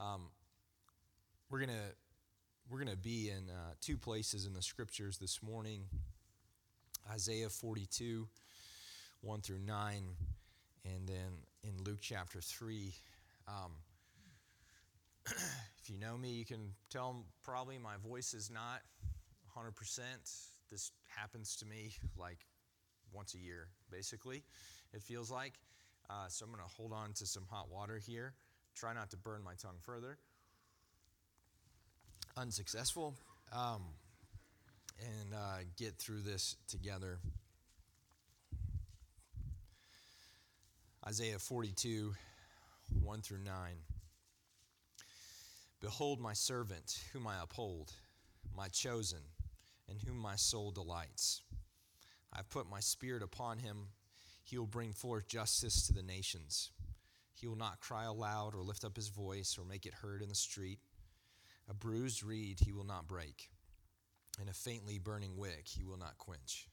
Um, we're gonna we're gonna be in uh, two places in the scriptures this morning: Isaiah 42, one through nine, and then in Luke chapter three. Um, if you know me, you can tell probably my voice is not 100%. This happens to me like once a year, basically, it feels like. Uh, so I'm going to hold on to some hot water here. Try not to burn my tongue further. Unsuccessful. Um, and uh, get through this together. Isaiah 42, 1 through 9. Behold, my servant, whom I uphold, my chosen, in whom my soul delights. I have put my spirit upon him. He will bring forth justice to the nations. He will not cry aloud or lift up his voice or make it heard in the street. A bruised reed he will not break, and a faintly burning wick he will not quench.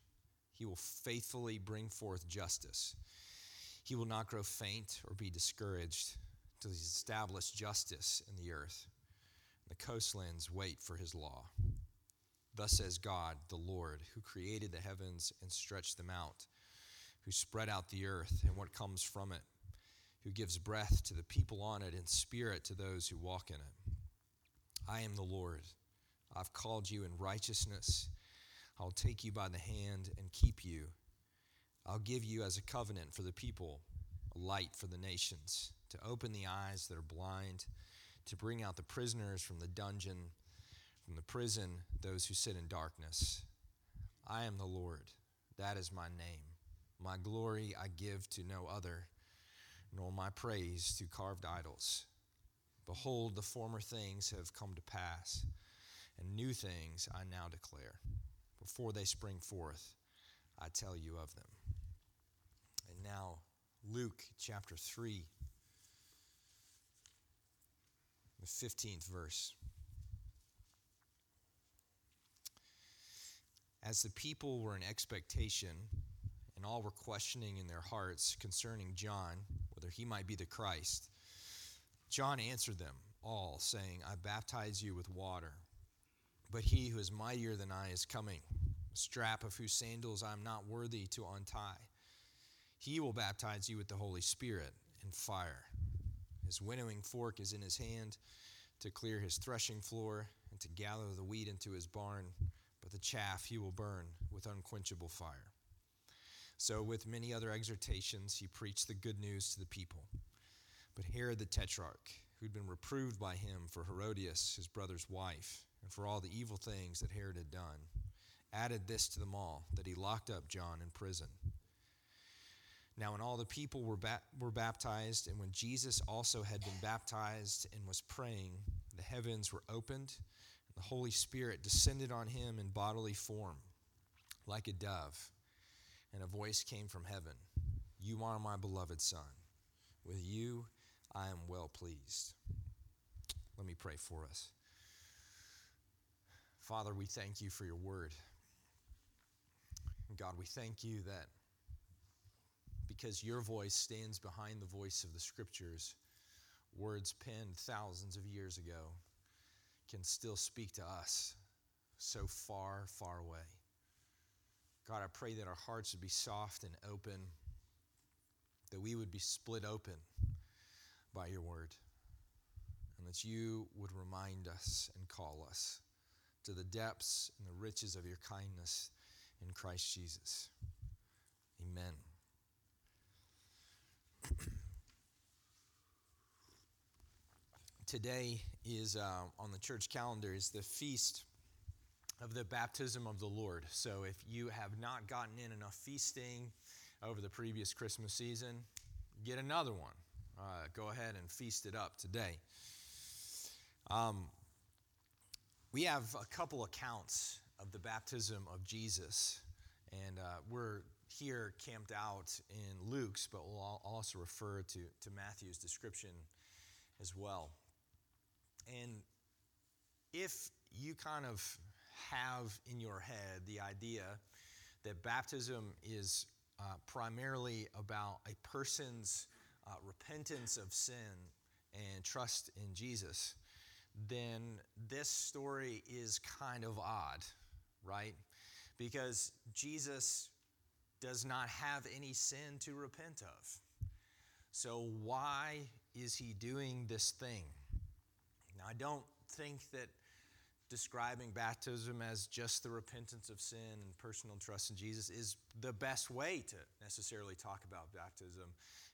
He will faithfully bring forth justice. He will not grow faint or be discouraged till he's established justice in the earth. The coastlands wait for his law. Thus says God, the Lord, who created the heavens and stretched them out, who spread out the earth and what comes from it, who gives breath to the people on it and spirit to those who walk in it. I am the Lord. I've called you in righteousness. I'll take you by the hand and keep you. I'll give you as a covenant for the people, a light for the nations, to open the eyes that are blind, to bring out the prisoners from the dungeon from the prison those who sit in darkness. I am the Lord, that is my name. My glory I give to no other, nor my praise to carved idols. Behold, the former things have come to pass, and new things I now declare. Before they spring forth, I tell you of them. And now, Luke chapter 3, the 15th verse. As the people were in expectation, and all were questioning in their hearts concerning John, whether he might be the Christ, John answered them all, saying, I baptize you with water, but he who is mightier than I is coming, a strap of whose sandals I am not worthy to untie. He will baptize you with the Holy Spirit and fire. His winnowing fork is in his hand to clear his threshing floor and to gather the wheat into his barn but the chaff he will burn with unquenchable fire. So, with many other exhortations, he preached the good news to the people. But Herod the Tetrarch, who'd been reproved by him for Herodias, his brother's wife, and for all the evil things that Herod had done, added this to them all that he locked up John in prison. Now, when all the people were, ba- were baptized, and when Jesus also had been baptized and was praying, the heavens were opened and the Holy Spirit descended on him in bodily form, like a dove, and a voice came from heaven You are my beloved Son. With you I am well pleased. Let me pray for us. Father, we thank you for your word. God, we thank you that because your voice stands behind the voice of the scriptures, words penned thousands of years ago can still speak to us so far, far away. God, I pray that our hearts would be soft and open, that we would be split open by your word, and that you would remind us and call us to the depths and the riches of your kindness in Christ Jesus. Amen. today is uh, on the church calendar is the feast of the baptism of the Lord. So if you have not gotten in enough feasting over the previous Christmas season, get another one. Uh, go ahead and feast it up today. Um, we have a couple accounts of the baptism of Jesus, and uh, we're here camped out in Luke's, but we'll also refer to, to Matthew's description as well. And if you kind of have in your head the idea that baptism is uh, primarily about a person's uh, repentance of sin and trust in Jesus, then this story is kind of odd, right? Because Jesus does not have any sin to repent of. So, why is he doing this thing? Now, I don't think that describing baptism as just the repentance of sin and personal trust in Jesus is the best way to necessarily talk about baptism.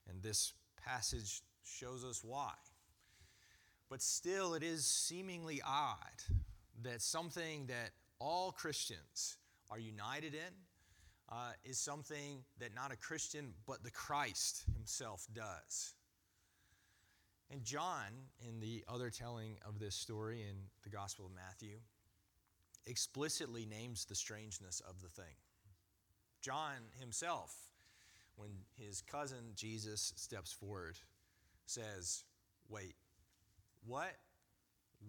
And this passage shows us why. But still, it is seemingly odd that something that all Christians are united in uh, is something that not a Christian, but the Christ himself does. And John, in the other telling of this story in the Gospel of Matthew, explicitly names the strangeness of the thing. John himself, when his cousin Jesus steps forward, says, Wait, what?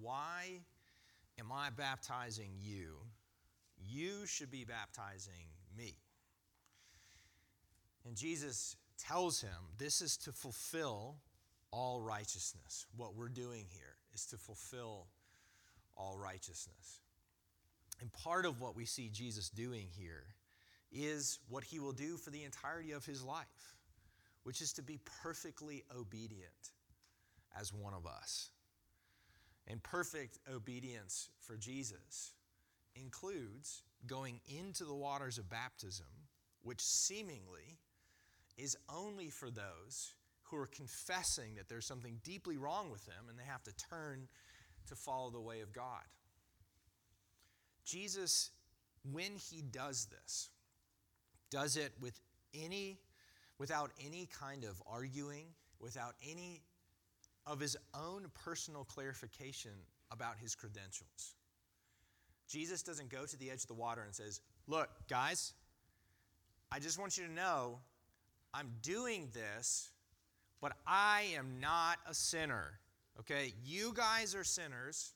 Why am I baptizing you? You should be baptizing me. And Jesus tells him this is to fulfill all righteousness. What we're doing here is to fulfill all righteousness. And part of what we see Jesus doing here is what he will do for the entirety of his life, which is to be perfectly obedient as one of us. And perfect obedience for Jesus includes going into the waters of baptism, which seemingly is only for those who are confessing that there's something deeply wrong with them and they have to turn to follow the way of God. Jesus, when he does this, does it with any, without any kind of arguing, without any of his own personal clarification about his credentials. Jesus doesn't go to the edge of the water and says, Look, guys, I just want you to know I'm doing this, but I am not a sinner. Okay? You guys are sinners.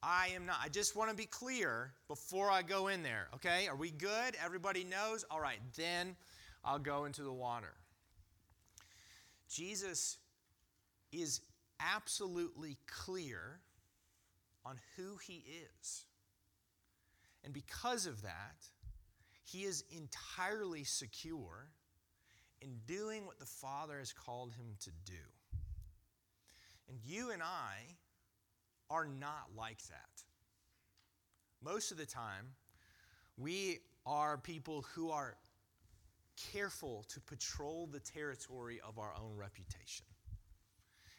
I am not. I just want to be clear before I go in there. Okay? Are we good? Everybody knows? All right, then I'll go into the water. Jesus is absolutely clear on who he is. And because of that, he is entirely secure in doing what the Father has called him to do. And you and I are not like that. Most of the time, we are people who are careful to patrol the territory of our own reputation.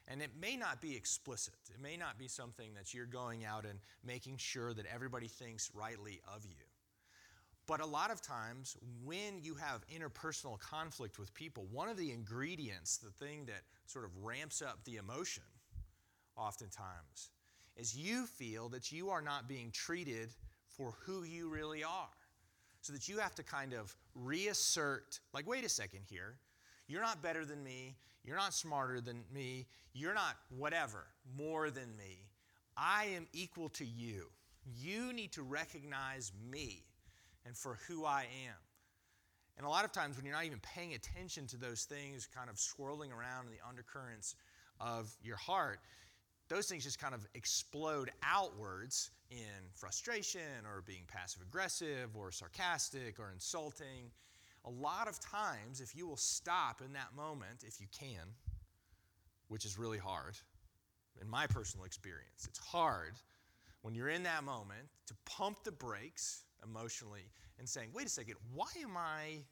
And it may not be explicit. It may not be something that you're going out and making sure that everybody thinks rightly of you. But a lot of times, when you have interpersonal conflict with people, one of the ingredients, the thing that sort of ramps up the emotion, oftentimes, is you feel that you are not being treated for who you really are. So that you have to kind of reassert, like, wait a second here. You're not better than me. You're not smarter than me. You're not whatever, more than me. I am equal to you. You need to recognize me and for who I am. And a lot of times, when you're not even paying attention to those things kind of swirling around in the undercurrents of your heart, those things just kind of explode outwards in frustration or being passive aggressive or sarcastic or insulting. A lot of times, if you will stop in that moment, if you can, which is really hard, in my personal experience, it's hard when you're in that moment to pump the brakes emotionally and saying, wait a second, why am I,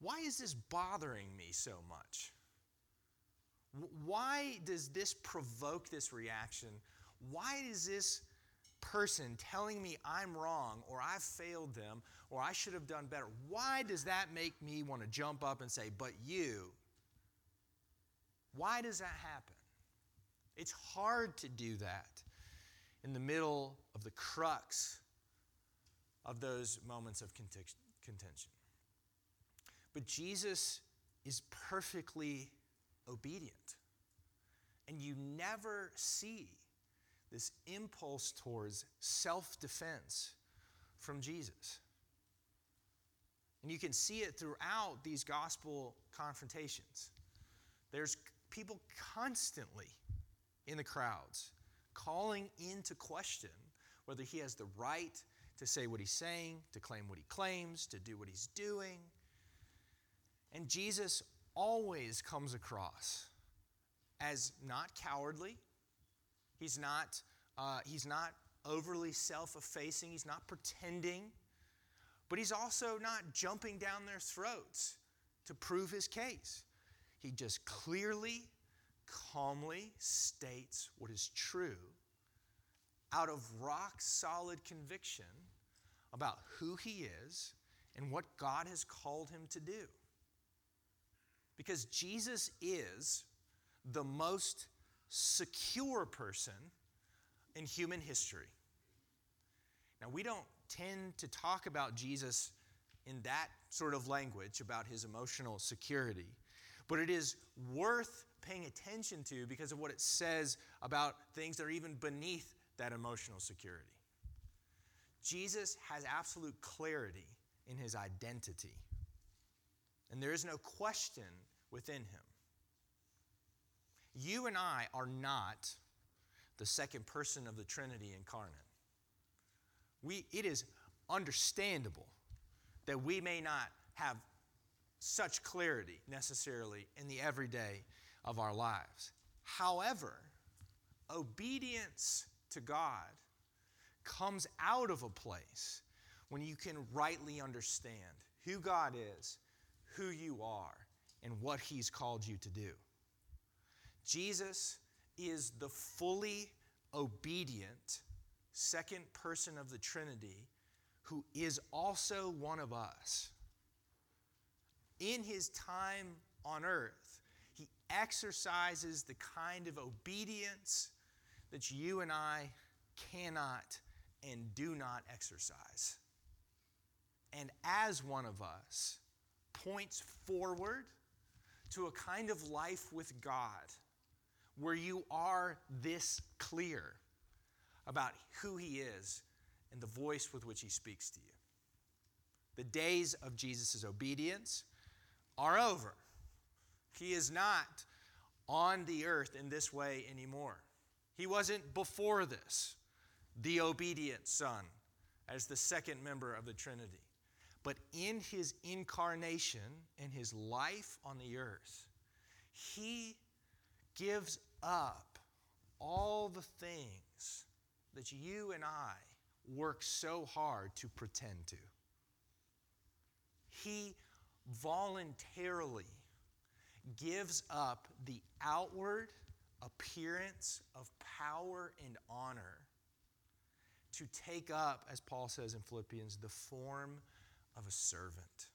why is this bothering me so much? Why does this provoke this reaction? Why is this person telling me I'm wrong or I've failed them or I should have done better? Why does that make me want to jump up and say, but you? Why does that happen? It's hard to do that in the middle of the crux of those moments of contention. But Jesus is perfectly obedient. And you never see this impulse towards self defense from Jesus. And you can see it throughout these gospel confrontations. There's people constantly in the crowds, calling into question whether he has the right to say what he's saying, to claim what he claims, to do what he's doing. And Jesus always comes across as not cowardly. He's not, uh, he's not overly self effacing. He's not pretending. But he's also not jumping down their throats to prove his case. He just clearly, calmly states what is true out of rock solid conviction about who he is and what God has called him to do. Because Jesus is the most secure person in human history. Now, we don't tend to talk about Jesus in that sort of language about his emotional security, but it is worth paying attention to because of what it says about things that are even beneath that emotional security. Jesus has absolute clarity in his identity, and there is no question within him. You and I are not the second person of the Trinity incarnate. We, it is understandable that we may not have such clarity necessarily in the everyday of our lives. However, obedience to God comes out of a place when you can rightly understand who God is, who you are, and what He's called you to do. Jesus is the fully obedient second person of the Trinity who is also one of us. In his time on earth, he exercises the kind of obedience that you and I cannot and do not exercise. And as one of us, points forward to a kind of life with God where you are this clear about who He is and the voice with which He speaks to you. The days of Jesus' obedience are over. He is not on the earth in this way anymore. He wasn't before this the obedient Son as the second member of the Trinity. But in his incarnation and his life on the earth, he gives up all the things that you and I work so hard to pretend to. He voluntarily gives up the outward appearance of power and honor to take up, as Paul says in Philippians, the form of a servant.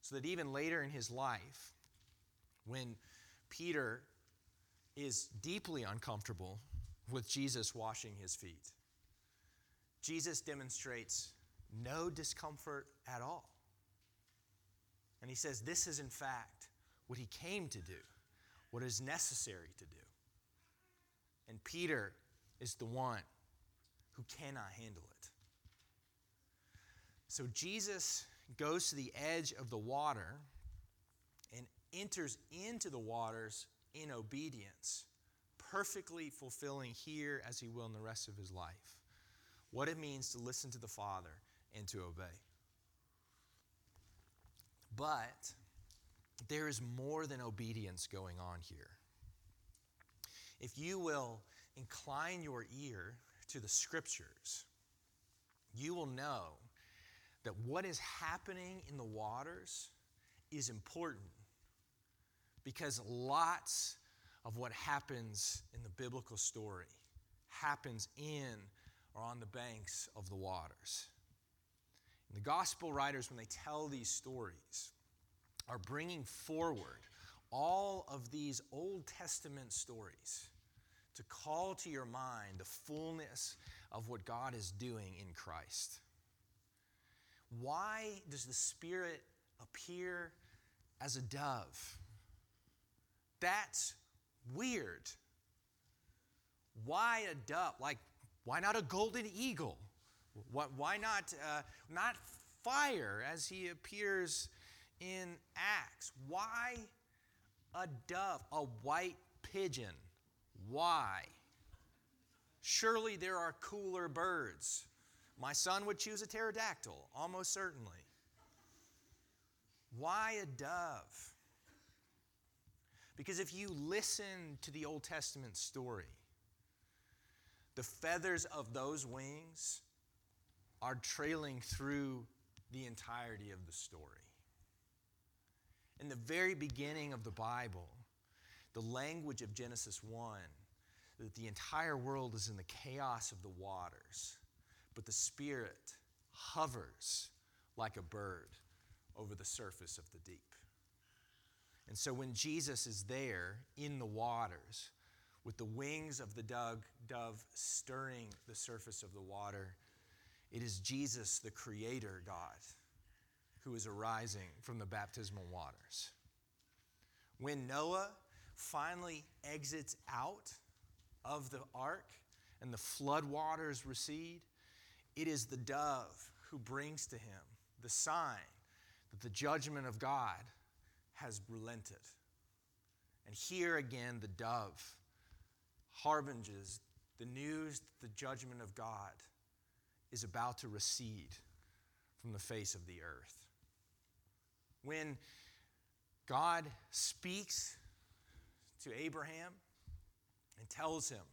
So that even later in his life, when Peter is deeply uncomfortable with Jesus washing his feet, Jesus demonstrates no discomfort at all. And he says, This is in fact what he came to do, what is necessary to do. And Peter is the one who cannot handle it. So Jesus goes to the edge of the water and enters into the waters in obedience, perfectly fulfilling here as he will in the rest of his life what it means to listen to the Father and to obey. But there is more than obedience going on here. If you will incline your ear to the scriptures, you will know that what is happening in the waters is important because lots of what happens in the biblical story happens in or on the banks of the waters. And the gospel writers, when they tell these stories, are bringing forward all of these Old Testament stories to call to your mind the fullness of what God is doing in Christ. Why does the Spirit appear as a dove? That's weird. Why a dove? Like, why not a golden eagle? Why not, uh, not fire as he appears in Acts? Why a dove, a white pigeon? Why? Surely there are cooler birds. My son would choose a pterodactyl, almost certainly. Why a dove? Because if you listen to the Old Testament story, the feathers of those wings are trailing through the entirety of the story. In the very beginning of the Bible, the language of Genesis 1, that the entire world is in the chaos of the waters, but the Spirit hovers like a bird over the surface of the deep. And so when Jesus is there in the waters, with the wings of the dove stirring the surface of the water, it is Jesus, the Creator God, who is arising from the baptismal waters. When Noah finally exits out of the ark and the flood waters recede, it is the dove who brings to him the sign that the judgment of God has relented. And here again, the dove harbinges the news that the judgment of God is about to recede from the face of the earth. When God speaks to Abraham and tells him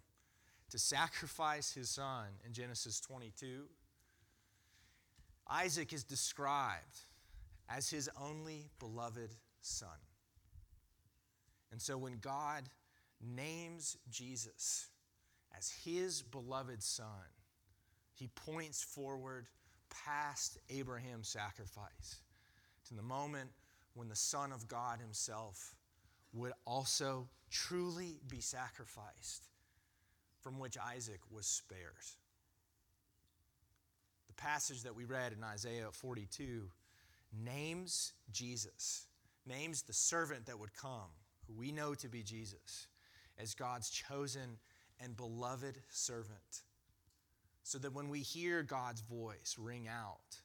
to sacrifice his son in Genesis 22, Isaac is described as his only beloved son. And so when God names Jesus as his beloved son, he points forward past Abraham's sacrifice to the moment when the Son of God himself would also truly be sacrificed, from which Isaac was spared. The passage that we read in Isaiah 42 names Jesus, names the servant that would come, who we know to be Jesus, as God's chosen and beloved servant. So that when we hear God's voice ring out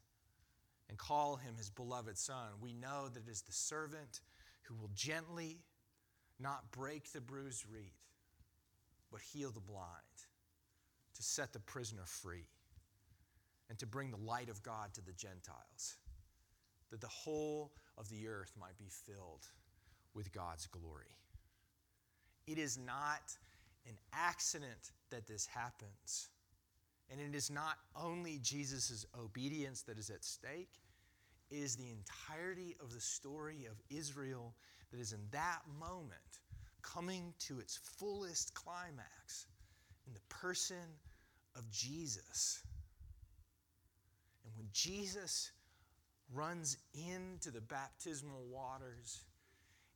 and call him his beloved son, we know that it is the servant who will gently not break the bruised reed, but heal the blind, to set the prisoner free, and to bring the light of God to the Gentiles, that the whole of the earth might be filled with God's glory. It is not an accident that this happens. And it is not only Jesus' obedience that is at stake, it is the entirety of the story of Israel that is in that moment coming to its fullest climax in the person of Jesus. And when Jesus runs into the baptismal waters,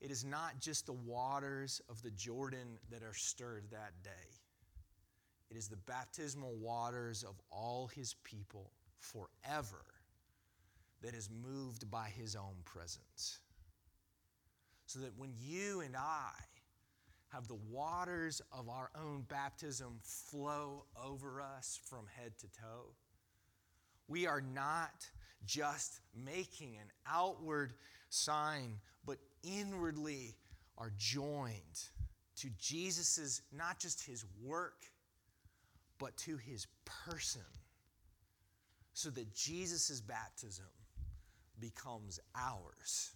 it is not just the waters of the Jordan that are stirred that day. It is the baptismal waters of all his people forever that is moved by his own presence. So that when you and I have the waters of our own baptism flow over us from head to toe, we are not just making an outward sign, but inwardly are joined to Jesus's, not just his work, but to his person. So that Jesus' baptism becomes ours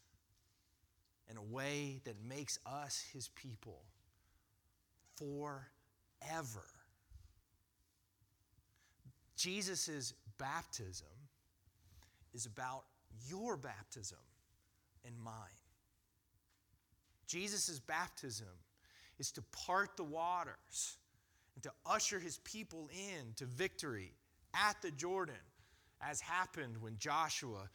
in a way that makes us his people forever. Jesus' baptism is about your baptism and mine. Jesus' baptism is to part the waters to usher his people in to victory at the Jordan, as happened when Joshua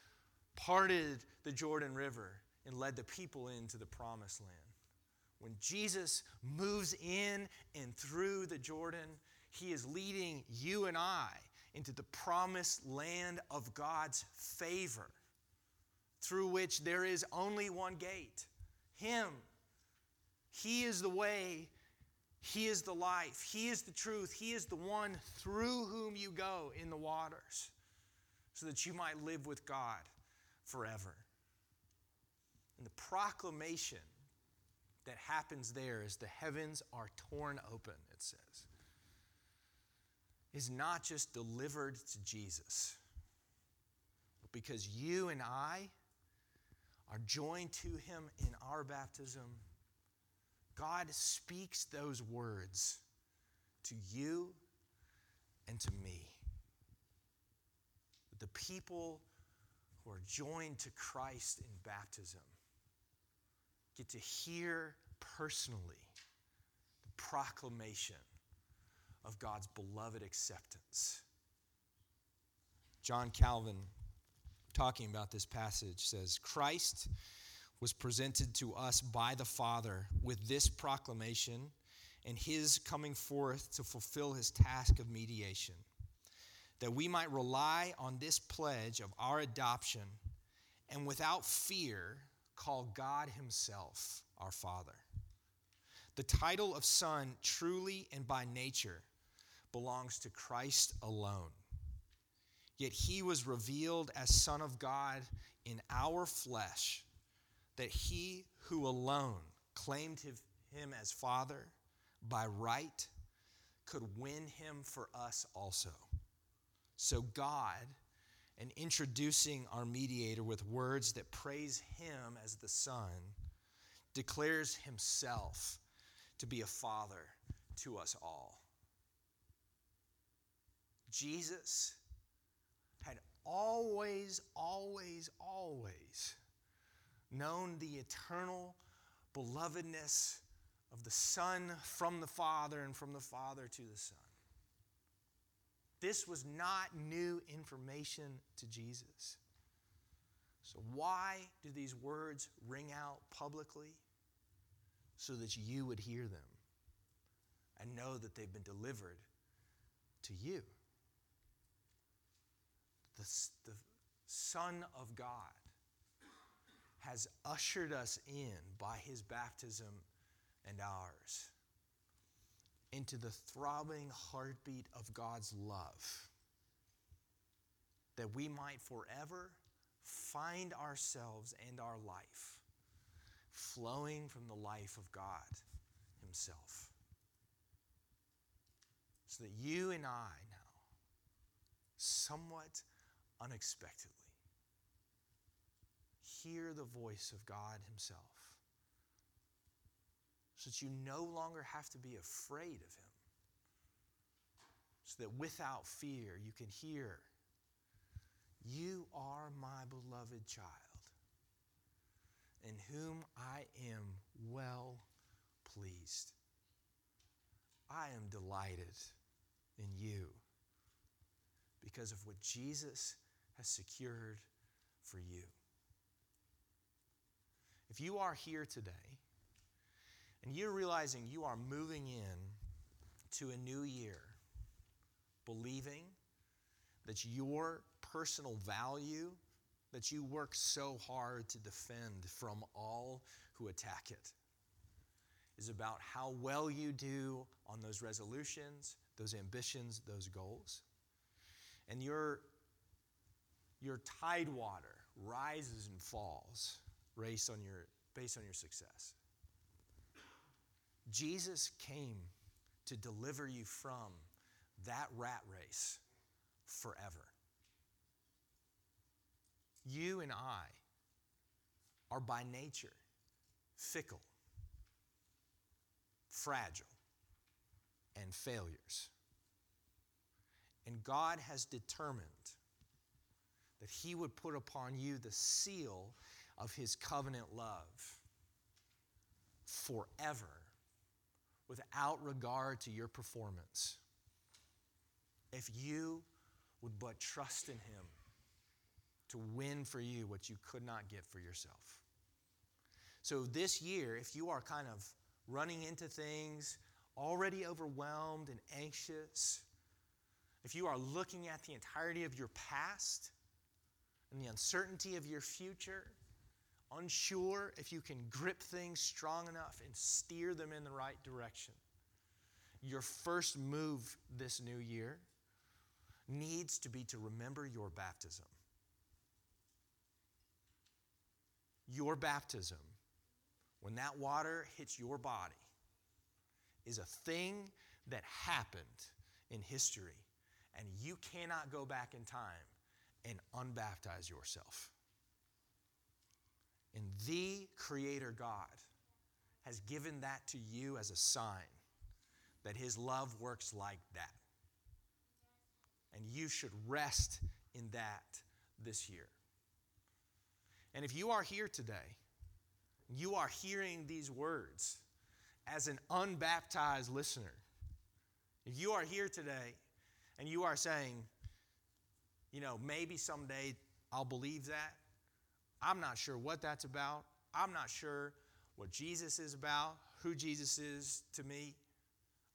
parted the Jordan River and led the people into the promised land. When Jesus moves in and through the Jordan, he is leading you and I into the promised land of God's favor, through which there is only one gate Him. He is the way, He is the life, He is the truth, He is the one through whom you go in the waters, so that you might live with God forever. And the proclamation that happens there as the heavens are torn open, it says, is not just delivered to Jesus, but because you and I are joined to him in our baptism, God speaks those words to you and to me. The people who are joined to Christ in baptism get to hear personally the proclamation of God's beloved acceptance. John Calvin, talking about this passage, says Christ was presented to us by the Father with this proclamation and his coming forth to fulfill his task of mediation, that we might rely on this pledge of our adoption and without fear call God Himself our Father. The title of Son, truly and by nature, belongs to Christ alone. Yet He was revealed as Son of God in our flesh, that He who alone claimed Him as Father by right could win Him for us also. So God, in introducing our mediator with words that praise him as the Son, declares himself to be a father to us all. Jesus had always, always, always known the eternal belovedness of the Son from the Father and from the Father to the Son. This was not new information to Jesus. So, why do these words ring out publicly? So that you would hear them and know that they've been delivered to you. The, the Son of God has ushered us in by his baptism and ours into the throbbing heartbeat of God's love, that we might forever find ourselves and our life flowing from the life of God Himself. So that you and I now, somewhat unexpectedly, hear the voice of God Himself so that you no longer have to be afraid of him. So that without fear you can hear, You are my beloved child, in whom I am well pleased. I am delighted in you because of what Jesus has secured for you. If you are here today, and you're realizing you are moving in to a new year, believing that your personal value that you work so hard to defend from all who attack it is about how well you do on those resolutions, those ambitions, those goals. And your, your tide water rises and falls based on your, based on your success. Jesus came to deliver you from that rat race forever. You and I are by nature fickle, fragile, and failures. And God has determined that He would put upon you the seal of His covenant love forever without regard to your performance. If you would but trust in Him to win for you what you could not get for yourself. So, this year, if you are kind of running into things, already overwhelmed and anxious, if you are looking at the entirety of your past and the uncertainty of your future, unsure if you can grip things strong enough and steer them in the right direction. Your first move this new year needs to be to remember your baptism. Your baptism when that water hits your body is a thing that happened in history, and you cannot go back in time and unbaptize yourself. And the Creator God has given that to you as a sign that His love works like that. And you should rest in that this year. And if you are here today, you are hearing these words as an unbaptized listener. If you are here today and you are saying, you know, maybe someday I'll believe that, I'm not sure what that's about. I'm not sure what Jesus is about, who Jesus is to me.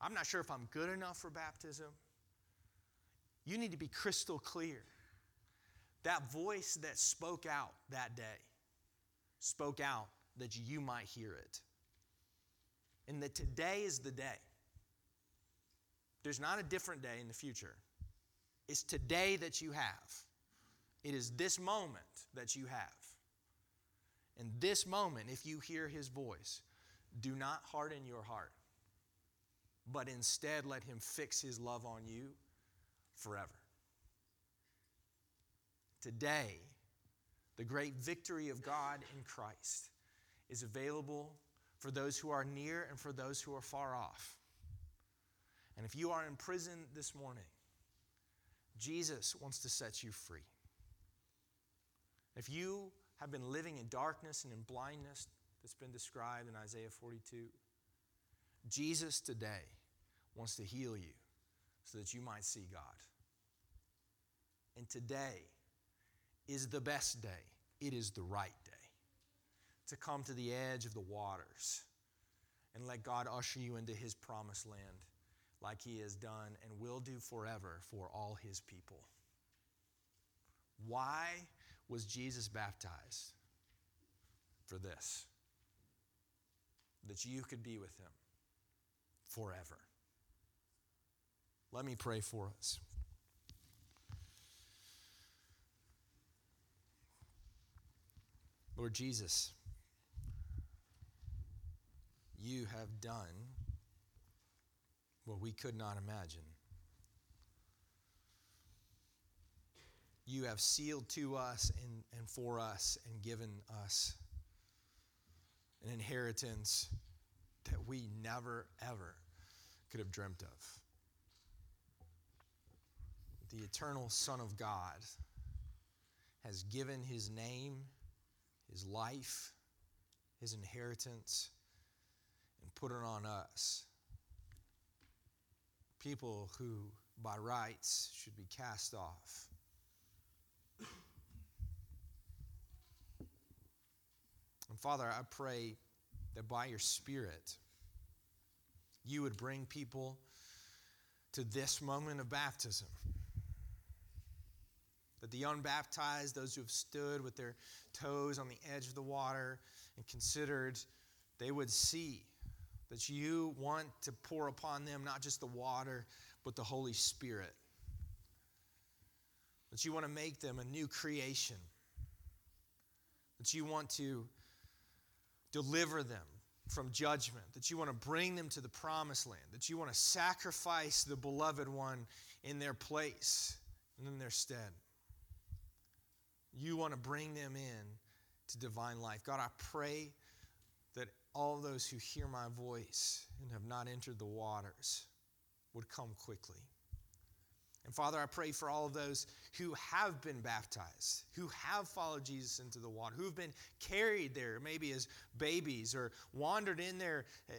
I'm not sure if I'm good enough for baptism. You need to be crystal clear. That voice that spoke out that day spoke out that you might hear it. And that today is the day. There's not a different day in the future. It's today that you have. It is this moment that you have. In this moment, if you hear his voice, do not harden your heart, but instead let him fix his love on you forever. Today, the great victory of God in Christ is available for those who are near and for those who are far off. And if you are in prison this morning, Jesus wants to set you free. If you have been living in darkness and in blindness that's been described in Isaiah 42, Jesus today wants to heal you so that you might see God. And today is the best day, it is the right day to come to the edge of the waters and let God usher you into his promised land like he has done and will do forever for all his people. Why was Jesus baptized? For this that you could be with him forever. Let me pray for us. Lord Jesus, you have done what we could not imagine. You have sealed to us and, and for us and given us an inheritance that we never, ever could have dreamt of. The eternal Son of God has given his name, his life, his inheritance, and put it on us. People who, by rights, should be cast off. And Father, I pray that by your Spirit, you would bring people to this moment of baptism. That the unbaptized, those who have stood with their toes on the edge of the water and considered, they would see that you want to pour upon them not just the water, but the Holy Spirit. That you want to make them a new creation. That you want to deliver them from judgment, that you want to bring them to the promised land, that you want to sacrifice the beloved one in their place and in their stead. You want to bring them in to divine life. God, I pray that all those who hear my voice and have not entered the waters would come quickly. And Father, I pray for all of those who have been baptized, who have followed Jesus into the water, who have been carried there, maybe as babies, or wandered in there eh,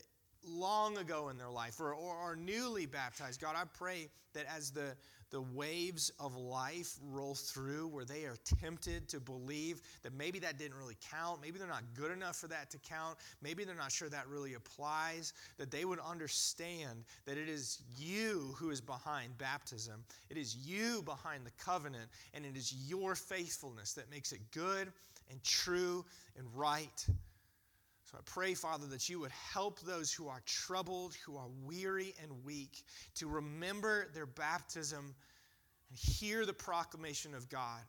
long ago in their life, or, or are newly baptized. God, I pray that as the, the waves of life roll through where they are tempted to believe that maybe that didn't really count. Maybe they're not good enough for that to count. Maybe they're not sure that really applies. That they would understand that it is you who is behind baptism, it is you behind the covenant, and it is your faithfulness that makes it good and true and right. I pray, Father, that you would help those who are troubled, who are weary and weak, to remember their baptism and hear the proclamation of God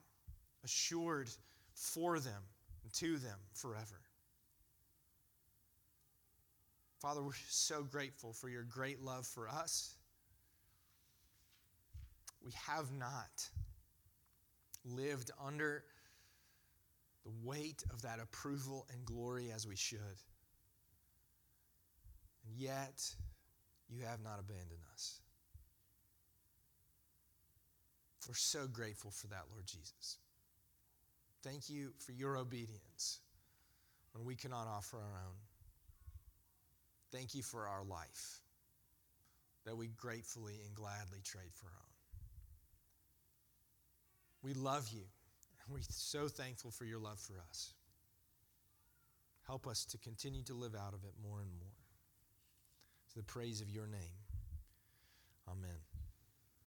assured for them and to them forever. Father, we're so grateful for your great love for us. We have not lived under the weight of that approval and glory as we should. And yet, you have not abandoned us. We're so grateful for that, Lord Jesus. Thank you for your obedience when we cannot offer our own. Thank you for our life that we gratefully and gladly trade for our own. We love you, we're so thankful for your love for us. Help us to continue to live out of it more and more. To the praise of your name. Amen.